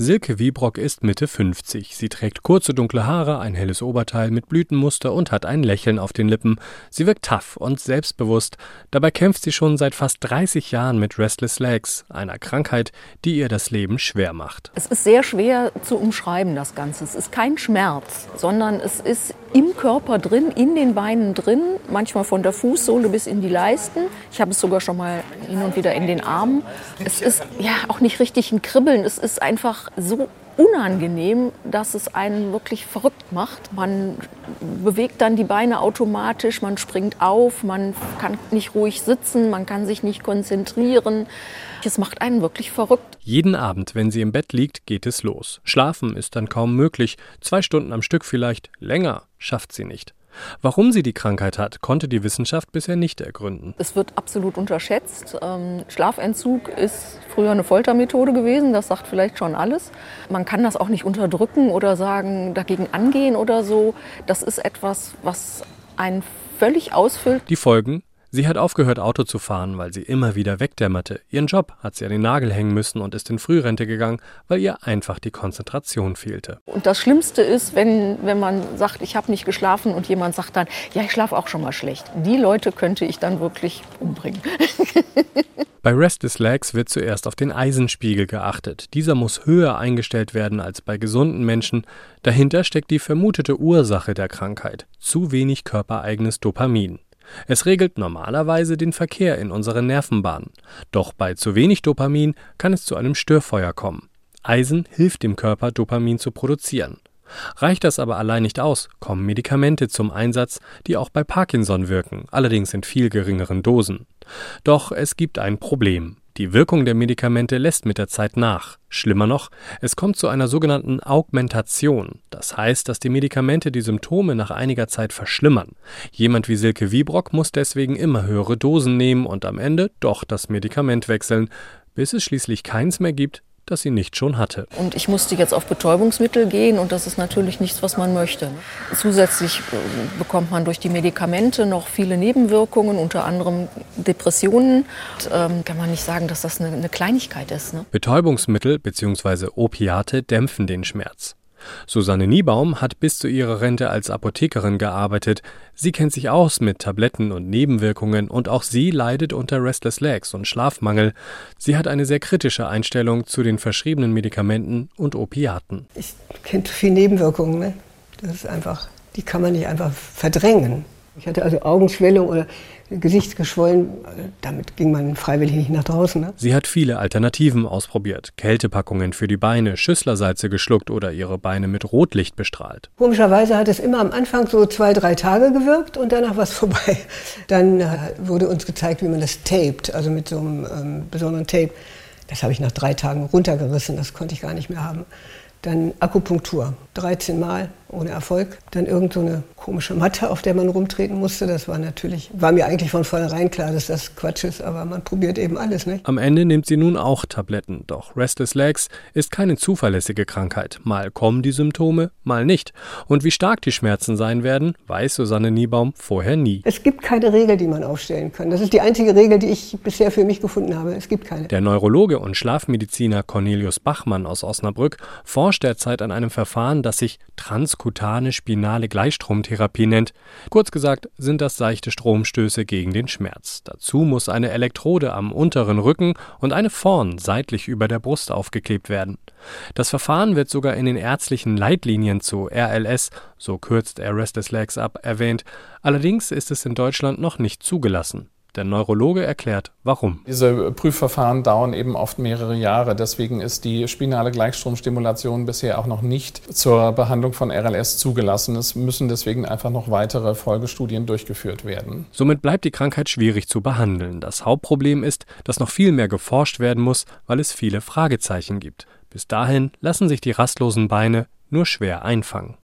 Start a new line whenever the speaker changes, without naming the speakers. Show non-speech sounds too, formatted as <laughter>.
Silke Wiebrock ist Mitte 50. Sie trägt kurze dunkle Haare, ein helles Oberteil mit Blütenmuster und hat ein Lächeln auf den Lippen. Sie wirkt tough und selbstbewusst. Dabei kämpft sie schon seit fast 30 Jahren mit Restless Legs, einer Krankheit, die ihr das Leben schwer macht.
Es ist sehr schwer zu umschreiben, das Ganze. Es ist kein Schmerz, sondern es ist im Körper drin, in den Beinen drin, manchmal von der Fußsohle bis in die Leisten. Ich habe es sogar schon mal hin und wieder in den Armen. Es ist ja auch nicht richtig ein Kribbeln. Es ist einfach so unangenehm, dass es einen wirklich verrückt macht. Man bewegt dann die Beine automatisch, man springt auf, man kann nicht ruhig sitzen, man kann sich nicht konzentrieren. Es macht einen wirklich verrückt.
Jeden Abend, wenn sie im Bett liegt, geht es los. Schlafen ist dann kaum möglich. Zwei Stunden am Stück vielleicht. Länger schafft sie nicht. Warum sie die Krankheit hat, konnte die Wissenschaft bisher nicht ergründen.
Es wird absolut unterschätzt. Ähm, Schlafentzug ist früher eine Foltermethode gewesen, das sagt vielleicht schon alles. Man kann das auch nicht unterdrücken oder sagen, dagegen angehen oder so. Das ist etwas, was einen völlig ausfüllt.
Die Folgen Sie hat aufgehört, Auto zu fahren, weil sie immer wieder wegdämmerte. Ihren Job hat sie an den Nagel hängen müssen und ist in Frührente gegangen, weil ihr einfach die Konzentration fehlte.
Und das Schlimmste ist, wenn, wenn man sagt, ich habe nicht geschlafen und jemand sagt dann, ja, ich schlafe auch schon mal schlecht. Die Leute könnte ich dann wirklich umbringen. <laughs>
Bei Restless Legs wird zuerst auf den Eisenspiegel geachtet. Dieser muss höher eingestellt werden als bei gesunden Menschen. Dahinter steckt die vermutete Ursache der Krankheit: zu wenig körpereigenes Dopamin. Es regelt normalerweise den Verkehr in unseren Nervenbahnen. Doch bei zu wenig Dopamin kann es zu einem Störfeuer kommen. Eisen hilft dem Körper, Dopamin zu produzieren. Reicht das aber allein nicht aus, kommen Medikamente zum Einsatz, die auch bei Parkinson wirken, allerdings in viel geringeren Dosen. Doch es gibt ein Problem. Die Wirkung der Medikamente lässt mit der Zeit nach. Schlimmer noch, es kommt zu einer sogenannten Augmentation. Das heißt, dass die Medikamente die Symptome nach einiger Zeit verschlimmern. Jemand wie Silke Wiebrock muss deswegen immer höhere Dosen nehmen und am Ende doch das Medikament wechseln, bis es schließlich keins mehr gibt, das sie nicht schon hatte.
Und ich musste jetzt auf Betäubungsmittel gehen und das ist natürlich nichts, was man möchte. Zusätzlich äh, bekommt man durch die Medikamente noch viele Nebenwirkungen, unter anderem Depressionen. Und, ähm, kann man nicht sagen, dass das eine, eine Kleinigkeit ist. Ne?
Betäubungsmittel bzw. Opiate dämpfen den Schmerz. Susanne Niebaum hat bis zu ihrer Rente als Apothekerin gearbeitet. Sie kennt sich aus mit Tabletten und Nebenwirkungen und auch sie leidet unter Restless Legs und Schlafmangel. Sie hat eine sehr kritische Einstellung zu den verschriebenen Medikamenten und Opiaten.
Ich kenne viel Nebenwirkungen. Ne? Das ist einfach, die kann man nicht einfach verdrängen. Ich hatte also Augenschwellung oder Gesicht geschwollen. Damit ging man freiwillig nicht nach draußen. Ne?
Sie hat viele Alternativen ausprobiert. Kältepackungen für die Beine, Schüsslersalze geschluckt oder ihre Beine mit Rotlicht bestrahlt.
Komischerweise hat es immer am Anfang so zwei, drei Tage gewirkt und danach war es <laughs> vorbei. Dann äh, wurde uns gezeigt, wie man das taped, also mit so einem ähm, besonderen Tape. Das habe ich nach drei Tagen runtergerissen, das konnte ich gar nicht mehr haben. Dann Akupunktur, 13 Mal ohne Erfolg. Dann irgend so eine komische Matte, auf der man rumtreten musste. Das war natürlich, war mir eigentlich von vornherein klar, dass das Quatsch ist, aber man probiert eben alles, nicht?
Am Ende nimmt sie nun auch Tabletten. Doch Restless Legs ist keine zuverlässige Krankheit. Mal kommen die Symptome, mal nicht. Und wie stark die Schmerzen sein werden, weiß Susanne Niebaum vorher nie.
Es gibt keine Regel, die man aufstellen kann. Das ist die einzige Regel, die ich bisher für mich gefunden habe. Es gibt keine.
Der Neurologe und Schlafmediziner Cornelius Bachmann aus Osnabrück forscht derzeit an einem Verfahren, das sich transkutane spinale Gleichstromtherapie nennt. Kurz gesagt sind das seichte Stromstöße gegen den Schmerz. Dazu muss eine Elektrode am unteren Rücken und eine vorn seitlich über der Brust aufgeklebt werden. Das Verfahren wird sogar in den ärztlichen Leitlinien zu RLS, so kürzt er Restless Legs ab, erwähnt. Allerdings ist es in Deutschland noch nicht zugelassen. Der Neurologe erklärt, warum.
Diese Prüfverfahren dauern eben oft mehrere Jahre. Deswegen ist die spinale Gleichstromstimulation bisher auch noch nicht zur Behandlung von RLS zugelassen. Es müssen deswegen einfach noch weitere Folgestudien durchgeführt werden.
Somit bleibt die Krankheit schwierig zu behandeln. Das Hauptproblem ist, dass noch viel mehr geforscht werden muss, weil es viele Fragezeichen gibt. Bis dahin lassen sich die rastlosen Beine nur schwer einfangen.